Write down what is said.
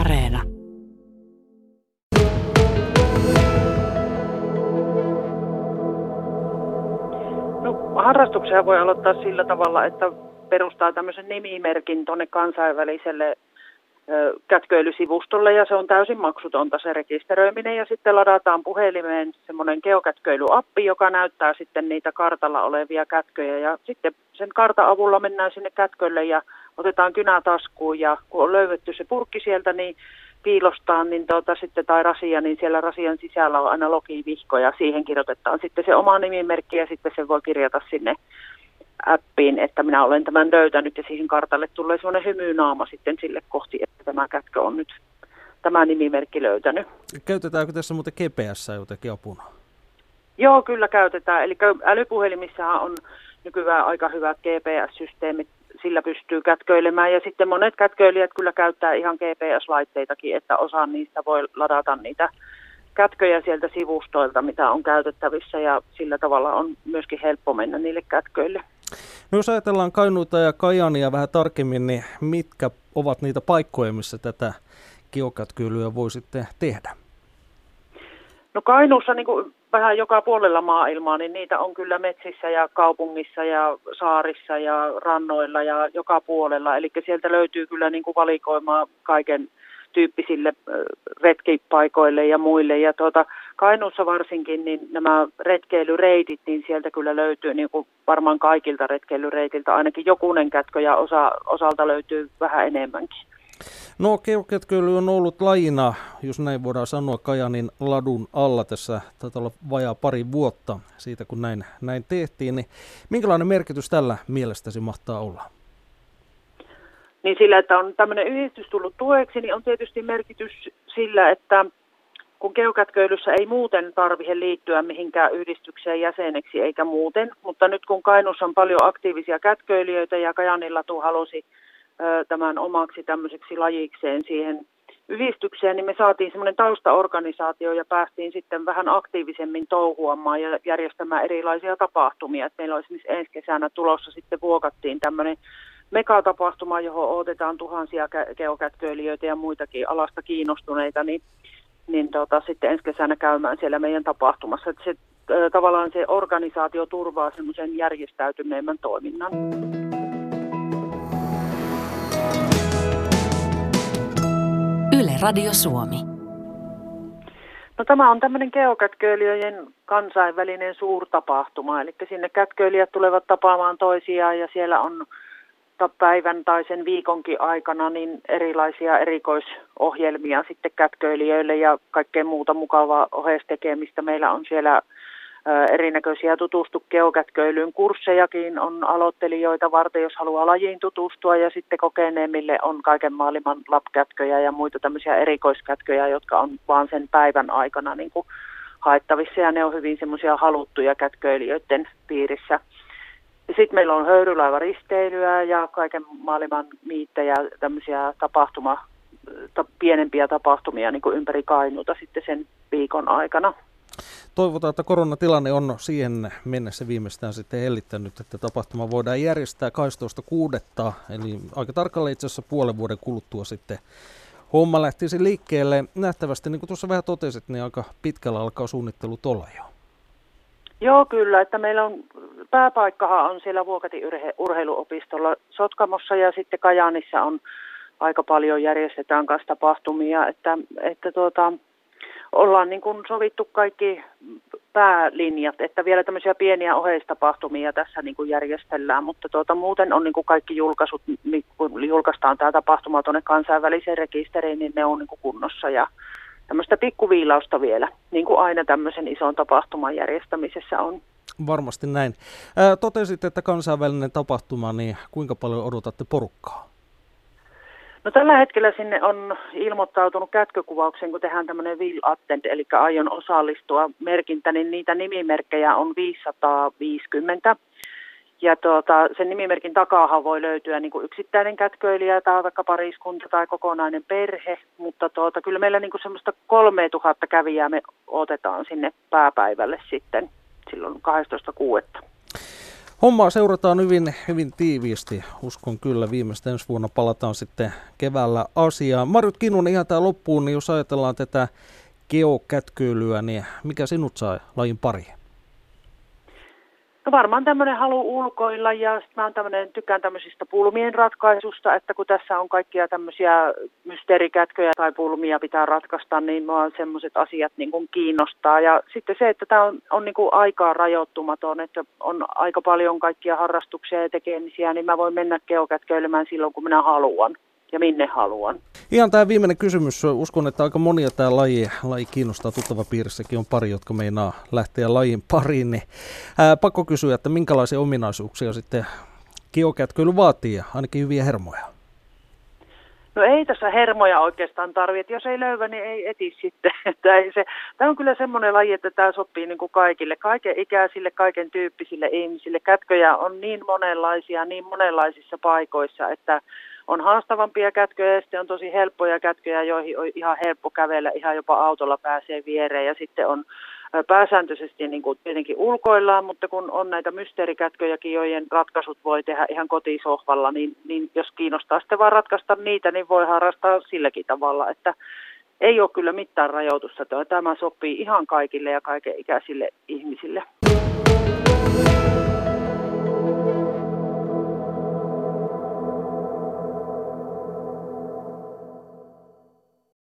Areena. No, harrastuksia voi aloittaa sillä tavalla, että perustaa tämmöisen nimimerkin tuonne kansainväliselle ö, kätköilysivustolle ja se on täysin maksutonta se rekisteröiminen ja sitten ladataan puhelimeen semmoinen geokätköilyappi, joka näyttää sitten niitä kartalla olevia kätköjä ja sitten sen kartan avulla mennään sinne kätkölle ja otetaan kynä taskuun ja kun on löydetty se purkki sieltä, niin piilostaan, niin tuota, sitten, tai rasia, niin siellä rasian sisällä on aina logivihko ja siihen kirjoitetaan sitten se oma nimimerkki ja sitten se voi kirjata sinne appiin, että minä olen tämän löytänyt ja siihen kartalle tulee semmoinen hymynaama sitten sille kohti, että tämä kätkö on nyt tämä nimimerkki löytänyt. Käytetäänkö tässä muuten GPS jotenkin apuna? Joo, kyllä käytetään. Eli älypuhelimissahan on nykyään aika hyvät GPS-systeemit, sillä pystyy kätköilemään. Ja sitten monet kätköilijät kyllä käyttää ihan GPS-laitteitakin, että osa niistä voi ladata niitä kätköjä sieltä sivustoilta, mitä on käytettävissä ja sillä tavalla on myöskin helppo mennä niille kätköille. No jos ajatellaan Kainuuta ja Kajania vähän tarkemmin, niin mitkä ovat niitä paikkoja, missä tätä geokätköilyä voi sitten tehdä? No Kainuussa niin kuin vähän joka puolella maailmaa, niin niitä on kyllä metsissä ja kaupungissa ja saarissa ja rannoilla ja joka puolella. Eli sieltä löytyy kyllä niin kuin valikoimaa kaiken tyyppisille retkipaikoille ja muille. Ja tuota, Kainuussa varsinkin niin nämä retkeilyreitit, niin sieltä kyllä löytyy niin kuin varmaan kaikilta retkeilyreitiltä ainakin jokunen kätkö ja osa, osalta löytyy vähän enemmänkin. No geokätköily on ollut lajina, jos näin voidaan sanoa, Kajanin ladun alla tässä, taitaa olla vajaa pari vuotta siitä, kun näin, näin tehtiin. Niin minkälainen merkitys tällä mielestäsi mahtaa olla? Niin sillä, että on tämmöinen yhdistys tullut tueksi, niin on tietysti merkitys sillä, että kun geokätköilyssä ei muuten tarvitse liittyä mihinkään yhdistykseen jäseneksi eikä muuten, mutta nyt kun Kainussa on paljon aktiivisia kätköilijöitä ja Kajanin latu halusi tämän omaksi tämmöiseksi lajikseen siihen yhdistykseen, niin me saatiin semmoinen taustaorganisaatio ja päästiin sitten vähän aktiivisemmin touhuamaan ja järjestämään erilaisia tapahtumia. Et meillä on esimerkiksi ensi kesänä tulossa sitten vuokattiin tämmöinen megatapahtuma, johon odotetaan tuhansia geokätköilijöitä ja muitakin alasta kiinnostuneita, niin, niin tota, sitten ensi kesänä käymään siellä meidän tapahtumassa. Et se, tavallaan se organisaatio turvaa semmoisen järjestäytyneemmän toiminnan. Radio Suomi. No tämä on tämmöinen geokätköilijöiden kansainvälinen suurtapahtuma, eli sinne kätköilijät tulevat tapaamaan toisiaan ja siellä on päivän tai sen viikonkin aikana niin erilaisia erikoisohjelmia sitten kätköilijöille ja kaikkea muuta mukavaa oheistekemistä. Meillä on siellä erinäköisiä tutustu geokätköilyyn kurssejakin on aloittelijoita varten, jos haluaa lajiin tutustua ja sitten kokeneemmille on kaiken maailman lapkätköjä ja muita tämmöisiä erikoiskätköjä, jotka on vaan sen päivän aikana niin kuin haettavissa ja ne on hyvin semmoisia haluttuja kätköilijöiden piirissä. Sitten meillä on höyrylaivaristeilyä ja kaiken maailman miittejä, tämmöisiä tapahtuma, ta, pienempiä tapahtumia niin kuin ympäri Kainuuta sitten sen viikon aikana. Toivotaan, että koronatilanne on siihen mennessä viimeistään sitten hellittänyt, että tapahtuma voidaan järjestää 12.6. Eli aika tarkalleen itse asiassa puolen vuoden kuluttua sitten homma lähtisi liikkeelle. Nähtävästi, niin kuin tuossa vähän totesit, niin aika pitkällä alkaa suunnittelut olla jo. Joo, kyllä, että meillä on, pääpaikkahan on siellä Vuokatin urheiluopistolla Sotkamossa ja sitten Kajaanissa on aika paljon järjestetään kanssa tapahtumia, että, että tuota, ollaan niin kuin sovittu kaikki päälinjat, että vielä tämmöisiä pieniä oheistapahtumia tässä niin kuin järjestellään, mutta tuota, muuten on niin kuin kaikki julkaisut, niin kun julkaistaan tämä tapahtuma tuonne kansainväliseen rekisteriin, niin ne on niin kuin kunnossa ja tämmöistä pikkuviilausta vielä, niin kuin aina tämmöisen ison tapahtuman järjestämisessä on. Varmasti näin. Totesit, että kansainvälinen tapahtuma, niin kuinka paljon odotatte porukkaa? No tällä hetkellä sinne on ilmoittautunut kätkökuvauksen, kun tehdään tämmöinen Will Attend, eli aion osallistua merkintä, niin niitä nimimerkkejä on 550. Ja tuota, sen nimimerkin takaahan voi löytyä niin kuin yksittäinen kätköilijä tai vaikka pariskunta tai kokonainen perhe, mutta tuota, kyllä meillä niin kuin semmoista 3000 kävijää me otetaan sinne pääpäivälle sitten silloin 12.6. Hommaa seurataan hyvin, hyvin tiiviisti. Uskon kyllä, viimeistä ensi vuonna palataan sitten keväällä asiaan. Marjut Kinnunen ihan tämä loppuun, niin jos ajatellaan tätä geokätkyilyä, niin mikä sinut sai lajin pariin? No varmaan tämmöinen halu ulkoilla ja sitten mä tämmöinen, tykkään tämmöisistä pulmien ratkaisusta, että kun tässä on kaikkia tämmöisiä mysteerikätköjä tai pulmia pitää ratkaista, niin mua semmoiset asiat niin kuin kiinnostaa. Ja sitten se, että tämä on, on niin kuin aikaa rajoittumaton, että on aika paljon kaikkia harrastuksia ja tekemisiä, niin mä voin mennä geokätköilemään silloin, kun minä haluan ja minne haluan. Ihan tämä viimeinen kysymys. Uskon, että aika monia tämä laji, laji kiinnostaa. Tuttava piirissäkin on pari, jotka meinaa lähteä lajin pariin. Niin, ää, pakko kysyä, että minkälaisia ominaisuuksia sitten geokätköily vaatii, ainakin hyviä hermoja? No ei tässä hermoja oikeastaan tarvitse. Jos ei löyvä, niin ei eti sitten. Tämä, ei se, tämä on kyllä semmoinen laji, että tämä sopii niin kuin kaikille, kaiken ikäisille, kaiken tyyppisille ihmisille. Kätköjä on niin monenlaisia, niin monenlaisissa paikoissa, että on haastavampia kätköjä ja sitten on tosi helppoja kätköjä, joihin on ihan helppo kävellä, ihan jopa autolla pääsee viereen ja sitten on pääsääntöisesti niin kuin tietenkin ulkoillaan, mutta kun on näitä mysteerikätköjäkin, joiden ratkaisut voi tehdä ihan kotisohvalla, niin, niin jos kiinnostaa sitten vaan ratkaista niitä, niin voi harrastaa silläkin tavalla, että ei ole kyllä mitään rajoitusta. Tämä sopii ihan kaikille ja kaiken ikäisille ihmisille.